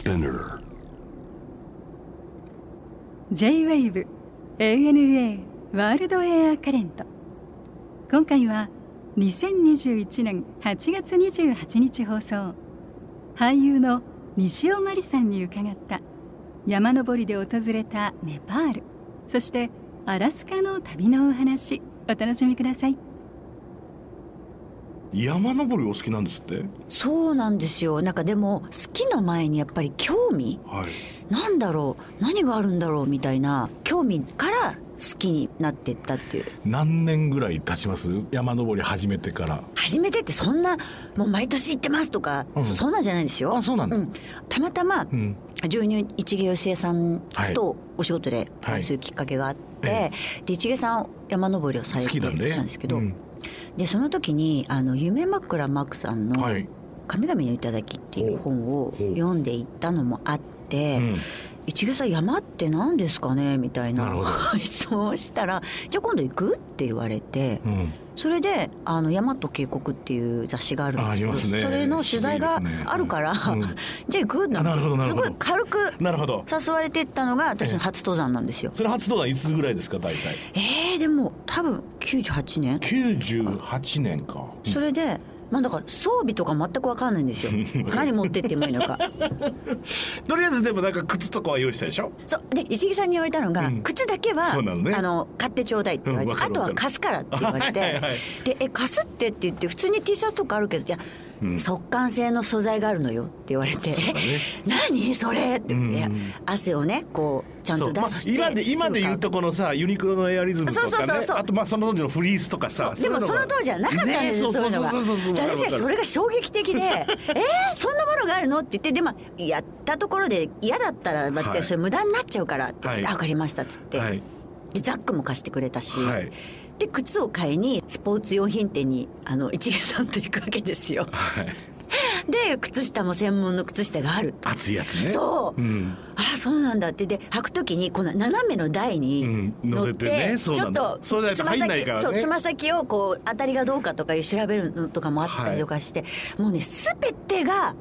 Spinner. J-WAVE ANA ワールドエアカレント今回は2021年8月28日放送。俳優の西尾真理さんに伺った山登りで訪れたネパールそしてアラスカの旅のお話お楽しみください。山登りお好きなんですって？そうなんですよ。なんかでも好きの前にやっぱり興味？はい。なんだろう？何があるんだろうみたいな興味から好きになってったっていう。何年ぐらい経ちます？山登り始めてから。初めてってそんなもう毎年行ってますとか、うん。そそんなんじゃないんですよ。あそうなんだ。ん。たまたまうん。女優一芸芳恵さんはい。とお仕事でお会いするきっかけがあって、で一芸さん山登りをされていっしゃるんですけど、うんでその時にあの夢枕マックさんのはい「神々の頂き」っていう本を読んでいったのもあって、うん一芸さん山って何ですかね？みたいな。質問をしたら「じゃあ今度行く?」って言われて、うん。それで「あの山と渓谷」っていう雑誌があるんですけどね。それの取材があるから「渋いですねじゃあ行く?」なんなるほどなてすごい軽くなるほど。誘われてったのが私の初登山なんですよ。それ初登山いつぐらいですか大体？えー、でも多分98年。98年か。それでまあだから装備とか全く分かんないんですよ。何持ってってもいいのか。とりあえずでもなんか靴とかは用意したでしょ？そう。で石木さんに言われたのが、うん。靴だけは、ね。あの買ってちょうだいって言われて、うんあとは貸すからって言われて。はいで「え貸すって?」って言って普通に T シャツとかあるけど「いや、うん速乾性の素材があるのよ」って言われて「そうだね。え 何それ?」って言って、うん汗をねこうちゃんと出して、まあ、今で今で言うとこのさユニクロのエアリズムとかね。そうそうそうそう。あとまあその当時のフリースとかさでもその当時はなかったんですよ、ねそういうのが私はそれがが衝撃的で「えー、そんなものがあるの?」って言ってでまあやったところで嫌だったら待って、はい。それ無駄になっちゃうからって言って「はい。分かりました」っつって、はい。でザックも貸してくれたし、はいで靴を買いにスポーツ用品店にあの一芸さんと行くわけですよ。はい。で靴下も専門の靴下がある熱いやつね。そう、うん。ああそうなんだって。で履く時にこの斜めの台にうん。乗って,、乗せてねそうちょっとそうじゃないと入んないからね。そうつま先をこう当たりがどうかとかいう調べるのとかもあったりとかして、もうね全てが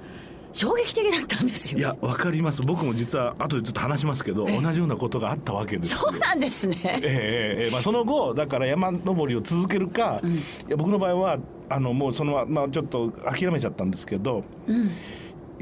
衝撃的だったんですよ。いやわかります。僕も実は後でちょっと話しますけどええ。同じようなことがあったわけですそうなんですね。ええええええ。まあ、その後だから山登りを続けるか、いや僕の場合はあのもうそのまあちょっと諦めちゃったんですけど、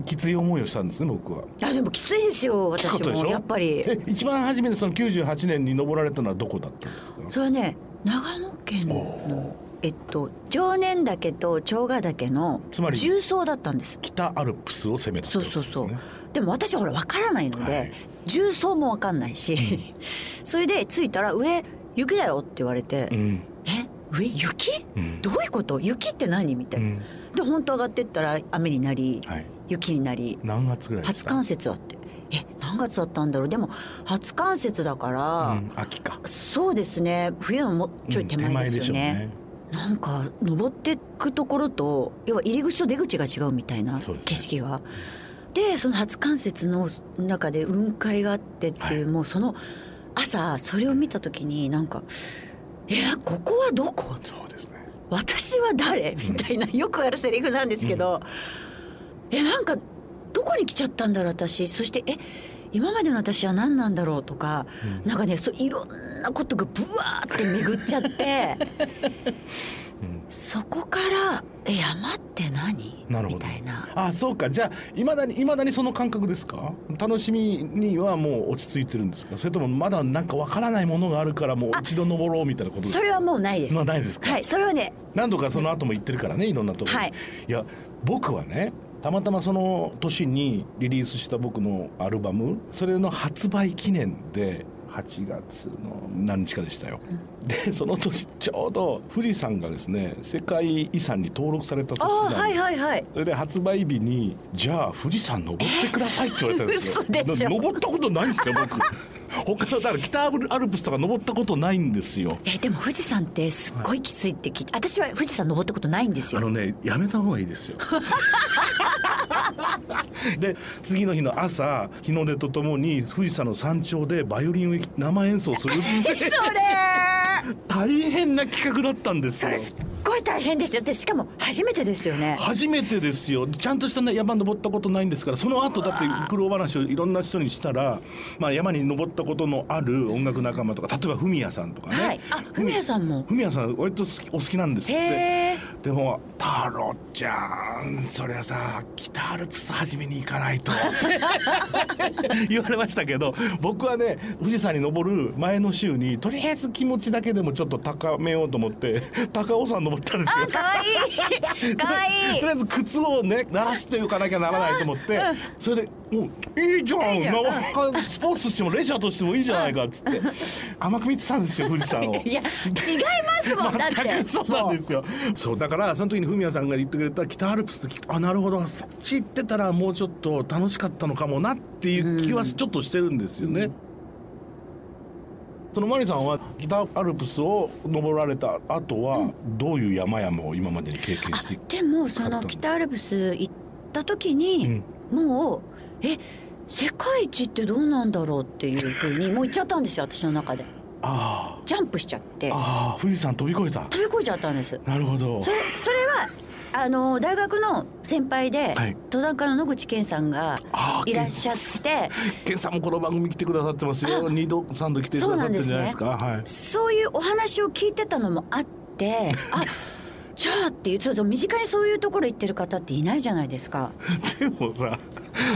きつい思いをしたんですね僕は。あでもきついですよ私もやっぱり。え一番初めてその98年に登られたのはどこだったんですか？それはね長野県のえっと常念岳と長賀岳の重曹だったんです。北アルプスを攻めたそうそうそう。でも私はほら分からないので、はい。重曹も分かんないし、それで着いたら上雪だよって言われて、うん。え？上？雪、うん。どういうこと？雪って何？みたいな、うん。で本当上がってったら雨になり、はい。雪になり何月ぐらい初冠雪はって。え？何月だったんだろう？でも初冠雪だから、うん、秋か。そうですね。冬のもうちょい手前ですよね,、なんか登ってくところと要は入り口と出口が違うみたいな景色が。でその初冠雪の中で雲海があってっていう、はい。もうその朝それを見た時になんか「えここはどこ?」そうですね。私は誰？みたいなよくあるセリフなんですけど、えなんかどこに来ちゃったんだろう私。そしてえ今までの私は何なんだろうとか、なんかねそういろんなことがブワーって巡っちゃって、そこから「え山って何?」みたいな。あそうか。じゃあいまだにいまだにその感覚ですか？楽しみにはもう落ち着いてるんですか？それともまだなんかわからないものがあるからもう一度登ろうみたいなことですか？それはもうないです。まあないですか？はい、それはね、何度かその後も行ってるからねいろんなところに。はい。いや僕はねたまたまその年にリリースした僕のアルバムそれの発売記念で8月の何日かでしたよ、でその年ちょうど富士山がですね世界遺産に登録された年ああ、なんですはいはいはい。それで発売日に「じゃあ富士山登ってください」って言われたんですよ。登ったことないんですよ僕。他のだから北アルプスとか登ったことないんですよ。えでも富士山ってすっごいきついって聞いて、私は富士山登ったことないんですよ。あのねやめた方がいいですよ。で次の日の朝日の出とともに富士山の山頂でバイオリンを生演奏するそれ 大変な企画だったんですよごい大変ですよ。でしかも初めてですよね。初めてですよ。ちゃんとした、ね、山登ったことないんですからその後だって苦労話をいろんな人にしたら、まあ、山に登ったことのある音楽仲間とか例えばフミヤさんとかね、はい。あフミヤさんも。フミヤさん割と好きお好きなんですっへてえでも「太郎ちゃんそりゃさ北アルプス始めに行かないと」言われましたけど僕はね富士山に登る前の週にとりあえず気持ちだけでもちょっと高めようと思って高尾山登ったんですよ。あ。かわい。いかわい。いとりあえず靴をね鳴らしておかなきゃならないと思って、それで「もういいじゃん。いいじゃん。なスポーツとしてもレジャーとしてもいいじゃないか」っつって甘く見てたんですよ富士山を。いや違いますもんだ全くそうなんですよ。そう。だからその時にフミヤさんが言ってくれた北アルプスって聞あなるほどそっち行ってたらもうちょっと楽しかったのかもなっていう気はちょっとしてるんですよね、そのマリさんは北アルプスを登られた後はどういう山々を今までに経験してでもその北アルプス行った時に、もうえ世界一ってどうなんだろうっていうふうにもう行っちゃったんですよ私の中で。あジャンプしちゃって。あああ富士山飛び越えた。飛び越えちゃったんです。なるほど。それそれはあの大学の先輩で、はい。登山家の野口健さんがいらっしゃってケンさんもこの番組来てくださってますよ。二度三度来てくださってるんじゃないですか？はい。そういうお話を聞いてたのもあって あじゃあっていうそうそう身近にそういうところ行ってる方っていないじゃないですか。でもさ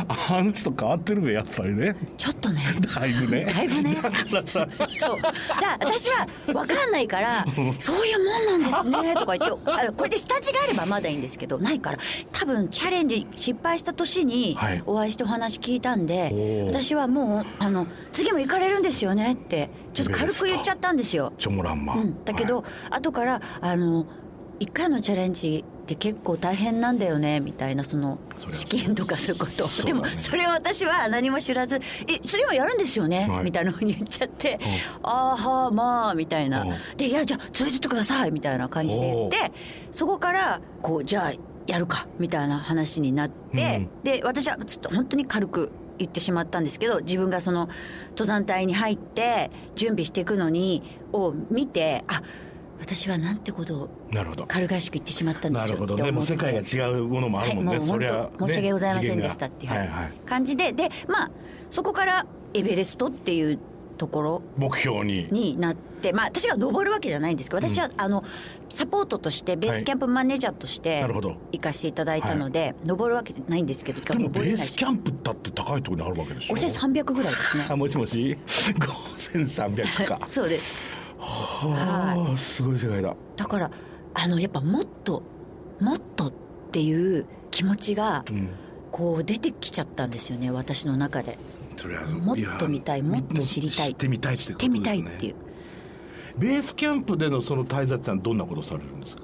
あの人変わってるべやっぱりね。ちょっとね。だいぶね。だいぶね。だからさ。そう。だ私は分かんないから「そういうもんなんですね」とか言ってあこれで下地があればまだいいんですけどないから。多分チャレンジ失敗した年にはい。お会いしてお話聞いたんで、おー。私はもうあの「次も行かれるんですよね」ってちょっと軽く言っちゃったんですよ。チョモランマ、うん、だけど、はい。後からあの1回のチャレンジって結構大変なんだよねみたいなそのそりゃ試験とかそういうこと。ね。でもそれを私は何も知らず「え次はやるんですよね」はい。みたいなふうに言っちゃって「あーはーまあ」みたいな。うん「でいやじゃあ連れてってください」みたいな感じで。言ってそこからこうじゃあやるかみたいな話になって、で私はちょっと本当に軽く言ってしまったんですけど自分がその登山隊に入って準備していくのにを見てあ私はなんてことを軽々しく言ってしまったんでなるほどね。も。う世界が違うものもあるもんね、はい、もう本当申し訳ございませんでしたっていう、はいはい。はい感じで。でまあそこからエベレストっていうところ目標に。になってまあ私が登るわけじゃないんですけど私は、あのサポートとしてベースキャンプマネージャーとしてなるほど。行かせていただいたので、登るわけじゃないんですけどでもベースキャンプだって高いところにあるわけでしょ。5300ぐらいですね。あもしもし？5300か。そうですはあすごい世界だ。だからあのやっぱもっともっとっていう気持ちがうん。こう出てきちゃったんですよね私の中で。それはもっと見たいやもっと知りたい。知ってみたいってみたいっていうベースキャンプでのその滞在ってのはどんなことされるんですか？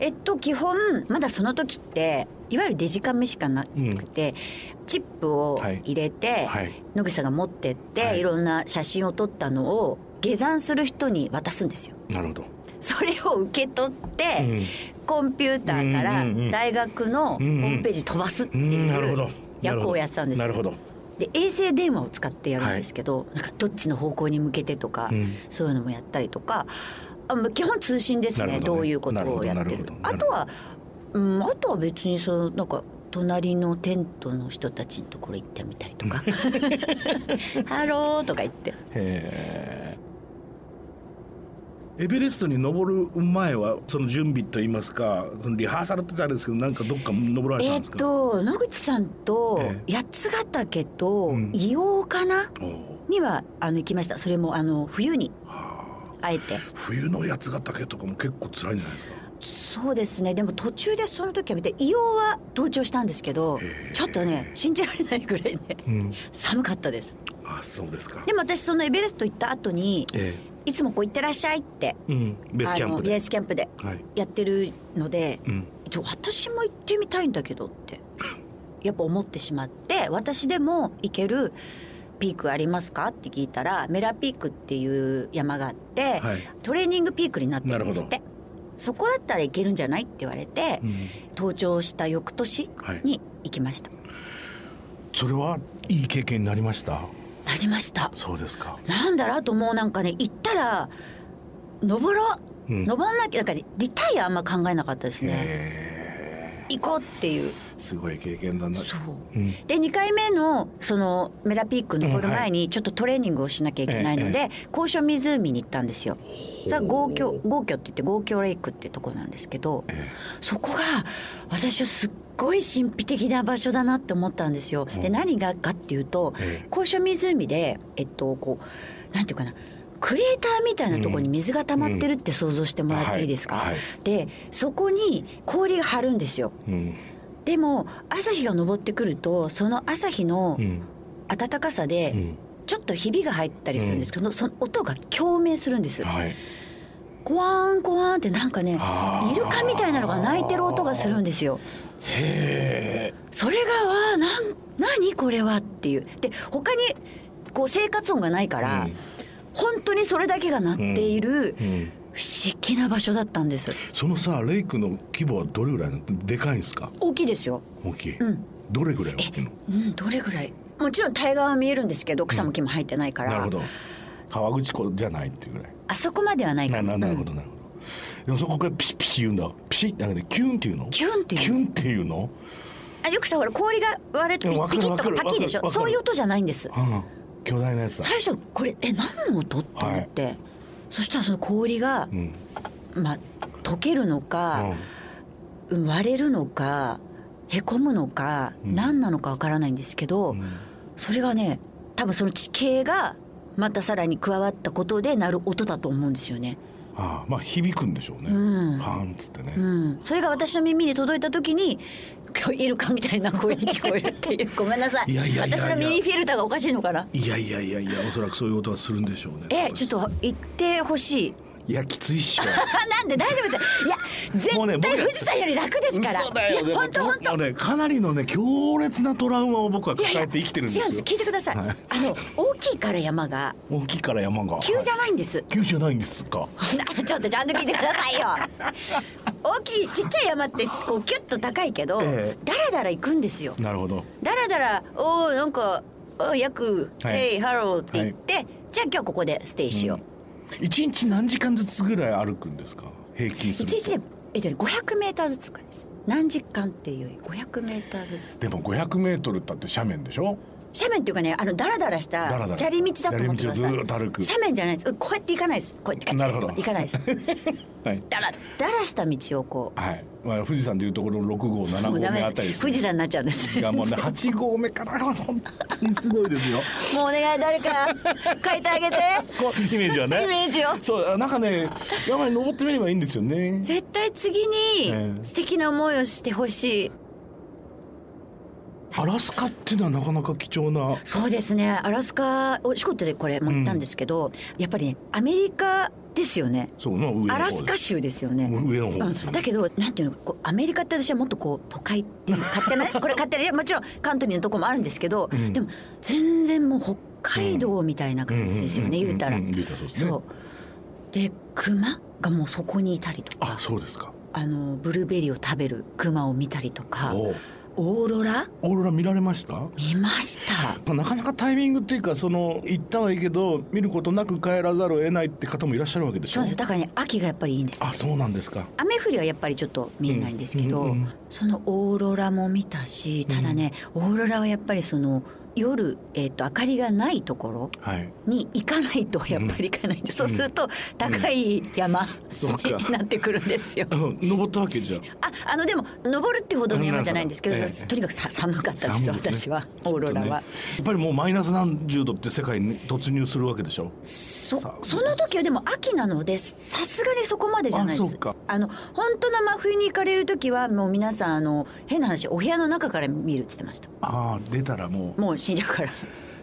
えっと基本まだその時っていわゆるデジカメしかなくて、チップを入れて、はい。野口さんが持ってって、はい。い、ろんな写真を撮ったのを下山する人に渡すんですよ。なるほど。それを受け取って、うん。コンピューターから大学のホームページ飛ばすってうんなるほど。いう役をやってたんですよ。なるほど。で衛星電話を使ってやるんですけど、なんかどっちの方向に向けてとか、うん。そういうのもやったりとかあ基本通信ですねね。どういうことをやってる。なるあとは、うん、あとは別にそのなんか隣のテントの人たちのところ行ってみたりとか「Hello」とか言って。へえエベレストに登る前はその準備といいますかそのリハーサルってあれですけどなんかどっか登られたえっんですか、と野口さんとえ八ヶ岳とうん。硫黄かな、にはあの行きました。それもあの冬に。あ。えて。冬の八ヶ岳とかも結構辛いんじゃないですか？そうですね。でも途中でその時は見て硫黄は登頂したんですけどちょっとね信じられないぐらいね、うん。寒かったです。あそうですか。でも私そのエベレスト行った後にえいつもこう行ってらっしゃいって。えうん。ベースキャンプあのベでースキャンプではい。やってるので、うん。ちょ私も行ってみたいんだけどって。やっぱ思ってしまって私でも行けるピークありますかって聞いたらメラピークっていう山があって、はい。トレーニングピークになってるんですっなてそこだったらいけるんじゃないって言われて、うん。登頂した翌年に行きました、それはいい経験になりました？なりました。そうですか。なんだろうあともうなんかね行ったら登ろう。っうん。登んなきゃだからリタイアあんま考えなかったですね。へ行こうっていう。ーすごい経験だな。そう。うん。で2回目のそのメラピーク登る前にちょっとトレーニングをしなきゃいけないので、高所湖に行ったんですよ。それは豪居豪居って言って豪居レイクってとこなんですけど、そこが私はすっごい神秘的な場所だなって思ったんですよ。で何がかっていうとええ。高所湖でえっとこうなんていうかなクレーターみたいなところに水が溜まってるって想像してもらっていいですか、でそこに氷が張るんですよ。うんでも朝日が昇ってくるとその朝日のうん。暖かさでうん。ちょっとひびが入ったりするんですけど、その音が共鳴するんです。はい。コワーンコワーンってなんかねイルカみたいなのが鳴いてる音がするんですよ。へえそれがわあなん何これはっていう。で他にこう生活音がないから、うん。本当にそれだけが鳴っているうん不思議な場所だったんです。そのさレイクの規模はどれぐらいなの？でかいんですか？大きいですよ。大きい、うん。どれぐらい大きいの？うんどれぐらい。もちろん対岸は見えるんですけど草も木も入ってないから、なるほど。川口湖じゃないっていうぐらい。あそこまではないか。ならななるほどなるほど。でもそこからピシッピシッ言うんだ。ピシッなんかねキュンっていうの？キュンっていう。キュンっていうの？あよくさほら氷が割れるとピキッとかパキッでしょ？そういう音じゃないんです。うん。巨大なやつだ。最初これえ何の音って思って、そしたらその氷がう、ん。まあ溶けるのか、割れるのかへこむのか、うん。何なのかわからないんですけど、うん。それがね多分その地形がまたさらに加わったことで鳴る音だと思うんですよね。ああまあ響くんでしょうね、うん。パーンっつってね、うん、それが私の耳に届いた時に今日イルカみたいな声に聞こえるっていう。ごめんなさい。いやいやいやいや。私の耳フィルターがおかしいのかな？いやいやいやいやおそらくそういう音はするんでしょうね。えちょっと言ってほしいいやきついっしょ。あ なんで大丈夫です。いや絶対富士山より楽ですから。嘘だよ。いや本当本当。ねかなりのね強烈なトラウマを僕は抱えて生きてるんですよ。違うんです。聞いてください、はい。あの大きいから山が。大きいから山が。急じゃいないんです、急じゃないんですか。なちょっとちゃんと聞いてくださいよ。大きいちっちゃい山ってこうキュッと高いけど、ええ。だらだら行くんですよ。なるほど。だらだら「おおなんかお約はい。 Hey hello」って言って、じゃあ今日ここでステイしよう、一日何時間ずつぐらい歩くんですか？平均すると。一日でえっとね500メーターずつかです。何時間っていうより500メーターずつ。でも500メートルだって斜面でしょ？斜面っていうかねあのダラダラしただらだら砂利道だと思ってください。斜面じゃないです。こうやって行かないです。こうやってガチガチ行かないです。はい。だらだらした道をこはい、まあ、富士山でいうところの6号う7合もうダメ。目あたりです富士山になっちゃうんです。がもうね 8合目からは本当にすごいですよ。もうお願い誰か。書いてあげて。こうイメージはね。イメージを。そうあなんかね山に登ってみればいいんですよね。絶対次えにえ。素敵な思いをしてほしいアラスカっていうのはなかなか貴重な。そうですね。アラスカお仕事でこれも行ったんですけど、やっぱりねアメリカですよね。アラスカ州ですよね。上の方うん。だけどなんていうのこうアメリカって私はもっとこう都会っていう勝手なねこれ勝手にい？やもちろんカントリーのとこもあるんですけど、ん。でも全然もう北海道みたいな感じですよね、うん。言うたら、ん。ん。言うたらそうで熊がもうそこにいたりとあかそうですか。あのブルーベリーを食べる熊を見たりとかオーロラ？オーロラ見られました？見ました。まあなかなかタイミングっていうかその行ったはいいけど見ることなく帰らざるを得ないって方もいらっしゃるわけでしょ？そうです。よだからね秋がやっぱりいいんです。あそうなんですか。雨降りはやっぱりちょっと見えないんですけど、うんうんうんそのオーロラも見たしただね、オーロラはやっぱりその夜、えー、と明かりがないところはい。に行かないとやっぱり行かない。ん。で、そうすると高い山そうか。になってくるんですよ。登ったわけじゃああのでも登るってほどの山じゃないんですけど、ええ。とにかくさ寒かったですね。私はオーロラは。ねやっぱりもうマイナス何十度って世界に突入するわけでしょ？そその時はでも秋なのでさすがにそこまでじゃないです。あの本当の真冬に行かれる時はもう皆さんあの変な話お部屋の中から見るって言ってました。ああ出たらもう。もう死んじゃうから。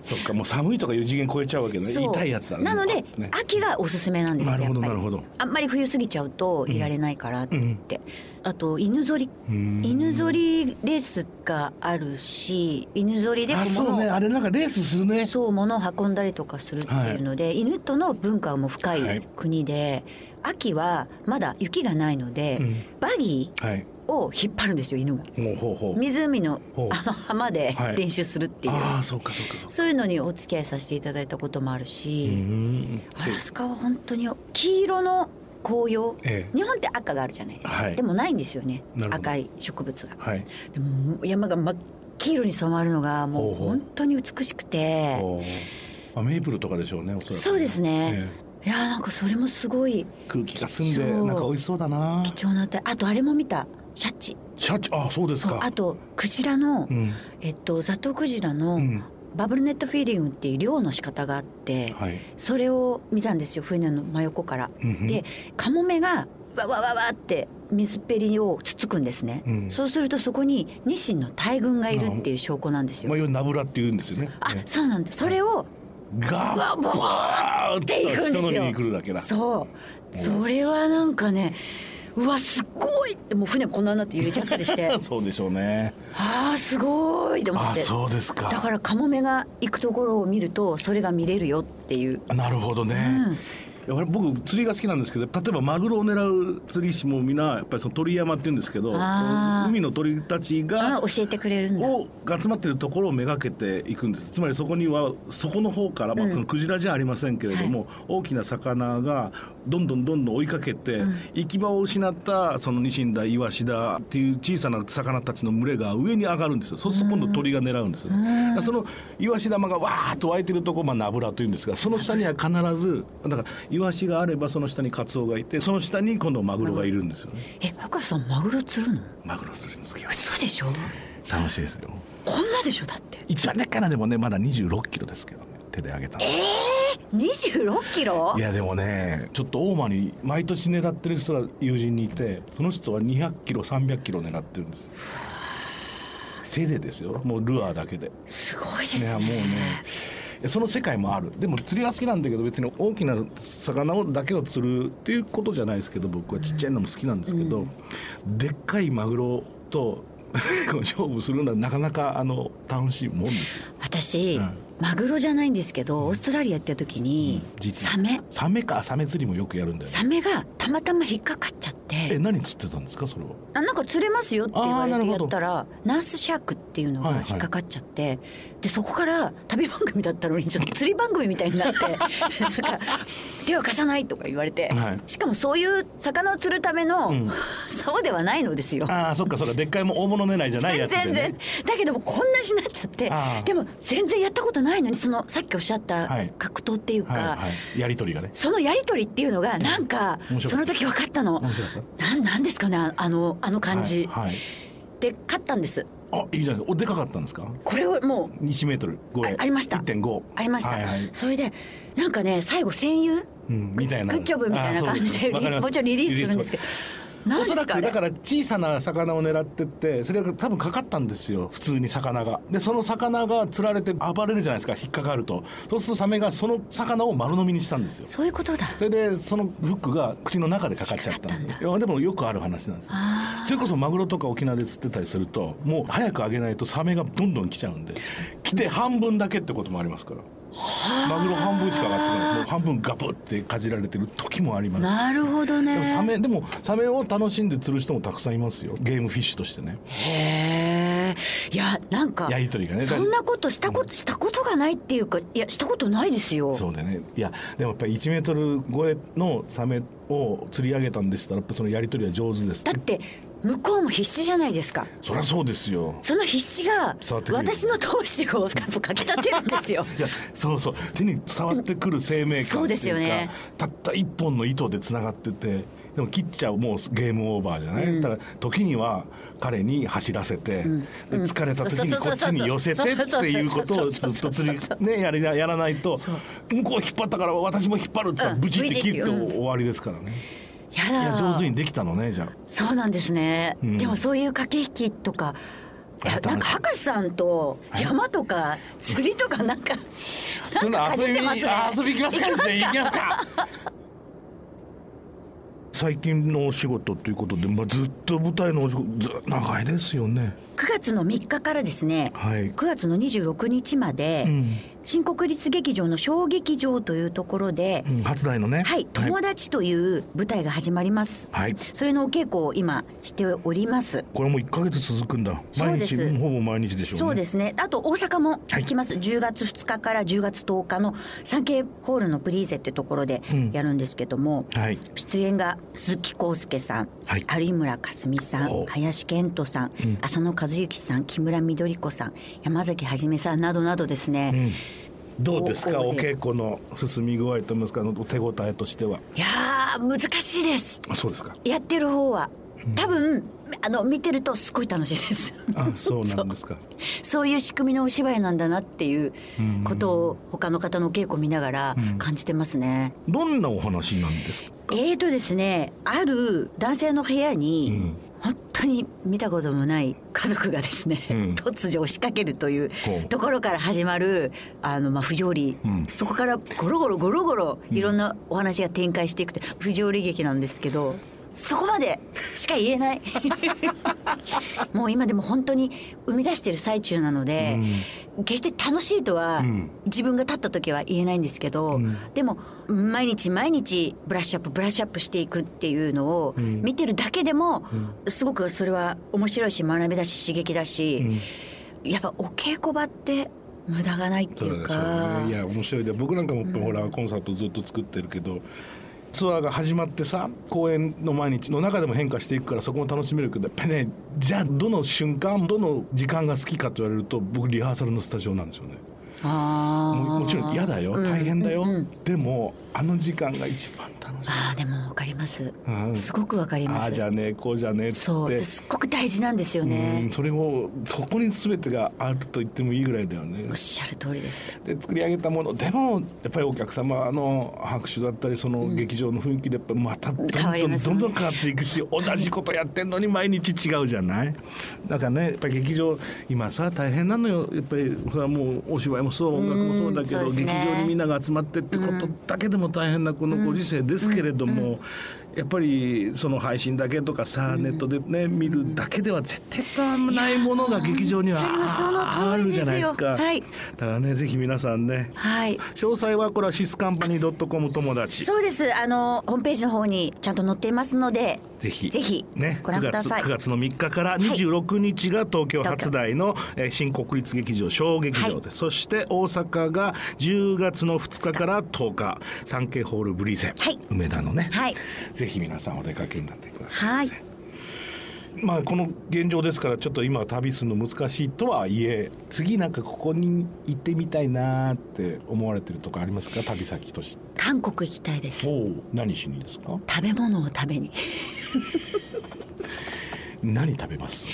そっかもう寒いとかいう次元超えちゃうわけね。痛いやつだね。なので、ね。秋がおすすめなんですなるほどなるほど。あんまり冬過ぎちゃうといられないからって。言って、あと犬ぞり。ん。犬ぞりレースがあるし犬ぞりでこあそうね。あれなんかレースするね。そう物を運んだりとかするっていうので、犬との文化も深はい。い国で、秋はまだ雪がないので、うん。バギはい。ーを引っ張るんですよ犬が。湖のあの浜ではい。練習するっていう、ああそうかそうかそういうのにお付き合いさせていただいたこともあるうし、んアラスカは本当に黄色の紅葉、ええ。日本って赤があるじゃない。ですか、はい。でもないんですよね赤い植物が。はい。でも山が真っ黄色に染まるのがもう本当に美しくて。あ、メープルとかでしょうねおそらくそうですね、えいやーなんかそれもすごいえ空気が澄んでなんか美味しそうだな。貴重な歌あとあれも見たシャチ。シャチ？あそうですか。あとクジラの、うん。えっとザトウクジラのうん。バブルネットフィーリングっていう漁の仕方があって、はい。それを見たんですよ船の真横から。うんうん。でカモメがわわわわって水っぺりをつつくんですね、うん。そうするとそこにニシンの大群がいるっていう証拠なんですよ。まあ、要はナブラって言うんですよね。あね。そうなんだそれをガーっていくんですよ。そう。それはなんかねうわすっごいってもう船こんなになって揺れちゃったりして。そうでしょうね。ああすごいと思あって。そうですか。だからカモメが行くところを見るとそれが見れるよっていう。なるほどね、うん。いや俺僕釣りが好きなんですけど例えばマグロを狙う釣り師もみんなやっぱりその鳥山って言うんですけど海の鳥たちがあ教えてくれるんだ。をが集まってるところをめがけていくんです。つまりそこにはそこの方から、まあ、そのクジラじゃありませんけれども、大きな魚がどんどんどんどん追いかけて、行き場を失ったそのニシンだイワシだっていう小さな魚たちの群れが上に上がるんですよ。そうすると今度鳥が狙うんですよ、だからそのイワシ玉がわーっと湧いてるとこ、まあ、ナブラというんですがその下には必ずだからイワシがあればその下にカツオがいてその下に今度マグロがいるんですよね。え若さんマグロ釣るの？マグロ釣りの好きよ嘘でしょ？楽しいですよ。こんなでしょだって。一番でっかいのはでもねまだ2 6キロですけどね手で上げたの。26キロ？いやでもねちょっと大間に毎年狙ってる人が友人にいてその人は200キロ300キロ狙ってるんです手でですよ。もうルアーだけで。すごいですね。もうねその世界もある。でも釣りは好きなんだけど別に大きな魚をだけを釣るっていうことじゃないですけど僕はちっちゃいのも好きなんですけど、でっかいマグロと 勝負するのはなかなかあの楽しいもんです。よ私、うん。マグロじゃないんですけどオーストラリア行った時に、実は。サメ。サメかサメ釣りもよくやるんだよね。サメがたまたま引っかかっちゃってえ何釣ってたんですかそれは。あなんか釣れますよって言われてやったらナースシャークっていうのがはいはい。引っかかっちゃって、でそこから旅番組だったのにちょっと釣り番組みたいになって。なんか手を貸さないとか言われて、はい。しかもそういう魚を釣るための、ん。竿ではないのですよ。ああそっかそっか。でっかいも大物狙いじゃないやつで、ね、全然。だけどもこんなになっちゃって。でも全然やったことないのにそのさっきおっしゃったはい。格闘っていうか、はいはい。やりとりがね。そのやり取りっていうのがなんかその時分かったのなんなんですかねあのあの感じ、はい、はい。で勝ったんです。あいいじゃないですか。おでかかったんですか？これをもう1メートル超え。あありました。1.5ありました、はいはい。それでなんかね最後戦友？うんみたいな。グッジョブみたいな感じでもちろんリリースするんですけど何おそらですかあれ？くだから小さな魚を狙ってってそれが多分かかったんですよ普通に魚が。でその魚が釣られて暴れるじゃないですか引っかかると。そうするとサメがその魚を丸飲みにしたんですよ。そういうことだ。それでそのフックが口の中でかかっちゃったんでいやでもよくある話なんですよ。あそれこそマグロとか沖縄で釣ってたりするともう早く揚げないとサメがどんどん来ちゃうんで。来て半分だけってこともありますからマグロ半分しか上がってない。もう半分ガブってかじられてる時もあります。なるほどでもねサメでもサメを楽しんで釣る人もたくさんいますよ。ゲームフィッシュとしてね。へえ。いやなんかやりとりがね。そんなことしたことしたことがないっていうかいやしたことないですよ。そうでね。いやでもやっぱり1メートル超えのサメを釣り上げたんでしたらやっぱそのやりとりは上手ですだって向こうも必死じゃないですか。そりゃそうですよ。その必死が私の投資をかきたてるんですよ。いやそうそう。手に伝わってくる生命感っていうかそうですよね。たった一本の糸でつながっててでも切っちゃうもうゲームオーバーじゃない、だから時には彼に走らせて、で疲れた時にこっちに寄せてっていうことをずっと釣りねやりなやらないと向こう引っ張ったから私も引っ張るってさうんブチって切って終わりですからね、やいやだ上手にできたのねじゃあ。そうなんですね、ん。でもそういう駆け引きとかいやあなんか博士さんと山とか釣りとかなんか なんかかじってますね。あ遊び行きますか？行きます行きますか？最近のお仕事ということで、まあ、ずっと舞台のお仕事ず長いですよね。9月の3日からですね、はい。9月の26日まで、うん新国立劇場の小劇場というところで、うん初代のね。はい、友達という舞台が始まります。はい。それのお稽古を今しております。これも1か月続くんだ。毎そうです。日ほぼ毎日でしょうね。そうですね。あと大阪も行きます。10月2日から10月10日の産経ホールのプリーゼってところでやるんですけども、はい。出演が鈴木康介さん、はい。有村架純さん、林遣都さん、浅野和之さん、木村緑子さん、山崎はじめさんなどなどですね。どうですか？おお稽古の進み具合といいますかあの手応えとしてはいやー難しいです。あそうですかやってる方は多分あの見てるとすごい楽しいです。あそうなんですかそういう仕組みのお芝居なんだなっていうことを他の方の稽古見ながら感じてますね。どんなお話なんですかえーとですねある男性の部屋に、本当に見たこともない家族がですね、うん。突如押しかけるというところから始まるあの、まあ、不条理、ん。そこからゴロゴロゴロゴロいろんなお話が展開していくという不条理劇なんですけどそこまでしか言えない。もう今でも本当に生み出してる最中なので、決して楽しいとはん。自分が立った時は言えないんですけど、でも毎日毎日ブラッシュアップブラッシュアップしていくっていうのを見てるだけでも、すごくそれは面白いし学びだし刺激だし、やっぱお稽古場って無駄がないっていうか。ね。いや面白い。で僕なんかもほらコンサートずっと作ってるけどツアーが始まってさ公演の毎日の中でも変化していくからそこも楽しめるけどやっぱりねじゃあどの瞬間どの時間が好きかと言われると僕リハーサルのスタジオなんですよね。ももちろん嫌だよ。うん大変だよ、うんうんでもあの時間が一番楽しい。あーでも分かります、うん。すごく分かります。ああじゃねえこうじゃねそう。ですっごく大事なんですようねん。それをそこに全てがあると言ってもいいぐらいだよね。おっしゃる通りです。で作り上げたものでもやっぱりお客様の拍手だったりその劇場の雰囲気でやっぱまたどんどんんね。どんどん変わっていくし同じことやってんのに毎日違うじゃない？だからねやっぱり劇場今さ大変なのよ。やっぱりそれはもうお芝居もそう音楽もそうだけど、ね。劇場にみんなが集まってってことだけでも大変なこのご時世ですけれども、やっぱりその配信だけとかさ、ネットでね見るだけでは絶対伝わらないものが劇場にはあるじゃないですか。はい。だからねぜひ皆さんね。はい。詳細はこれはシスカンパニー .com 友達。そうです。あのホームページの方にちゃんと載っていますのでぜひ。ぜひねご覧ください。9月 ,9 月の3日から26日が東京初台の、えー新国立劇場小劇場で、はい。そして大阪が10月の2日から10日。サンケイホールブリーゼ、はい。梅田のね、はいぜひ皆さんお出かけになってくださいまはい。せ。まあこの現状ですからちょっと今は旅するの難しいとはいえ次なんかここに行ってみたいなーって思われてるとこありますか？旅先として。韓国行きたいです。おお何しにですか？食べ物を食べに。何食べます？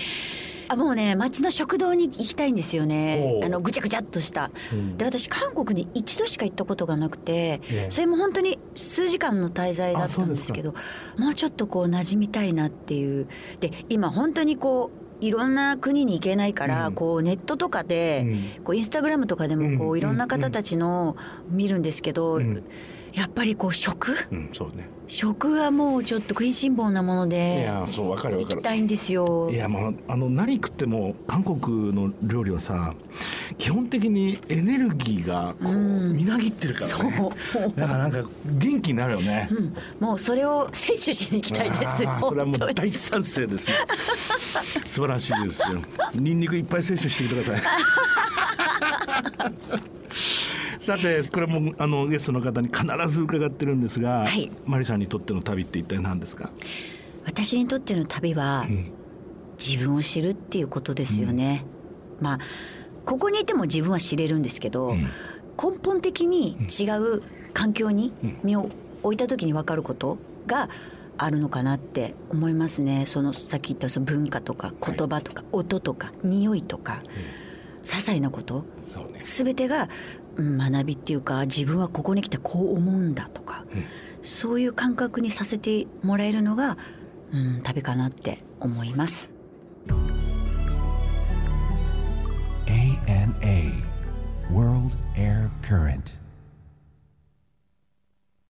あもうね町の食堂に行きたいんですよね。あのぐちゃぐちゃっとした、うん。で私韓国に一度しか行ったことがなくて、ええ。それも本当に数時間の滞在だったんですけどもうちょっとこう馴染みたいなっていう。で今本当にこういろんな国に行けないから、うん。こうネットとかで、うん。こうインスタグラムとかでもこういろんな方たちの見るんですけど、ん。やっぱりこう食？うんそうね食がもうちょっと食いしん坊なものいでやそうわかるわ行かる。きたいんですよ。い。やまああの何食っても韓国の料理はさ基本的にエネルギーがこう、みなぎってるからね。そう。だからなんか元気になるよね、うん。もうそれを摂取しに行きたいです。それはもう大賛成ですね。素晴らしいですよ。ニンニクいっぱい摂取してくださいさてこれもあのゲストの方に必ず伺ってるんですが、はい。マリさんにとっての旅って一体何ですか？私にとっての旅は、ん。自分を知るっていうことですよね。まあここにいても自分は知れるんですけど、ん。根本的に違う環境に身を置いた時に分かることがあるのかなって思いますね。そのさっき言ったその文化とか言葉とか、音とか匂いとか、些細なこと。ね。全てがうん学びっていうか自分はここに来てこう思うんだとか、そういう感覚にさせてもらえるのが、うん、旅かなって思います。ANA World Air Current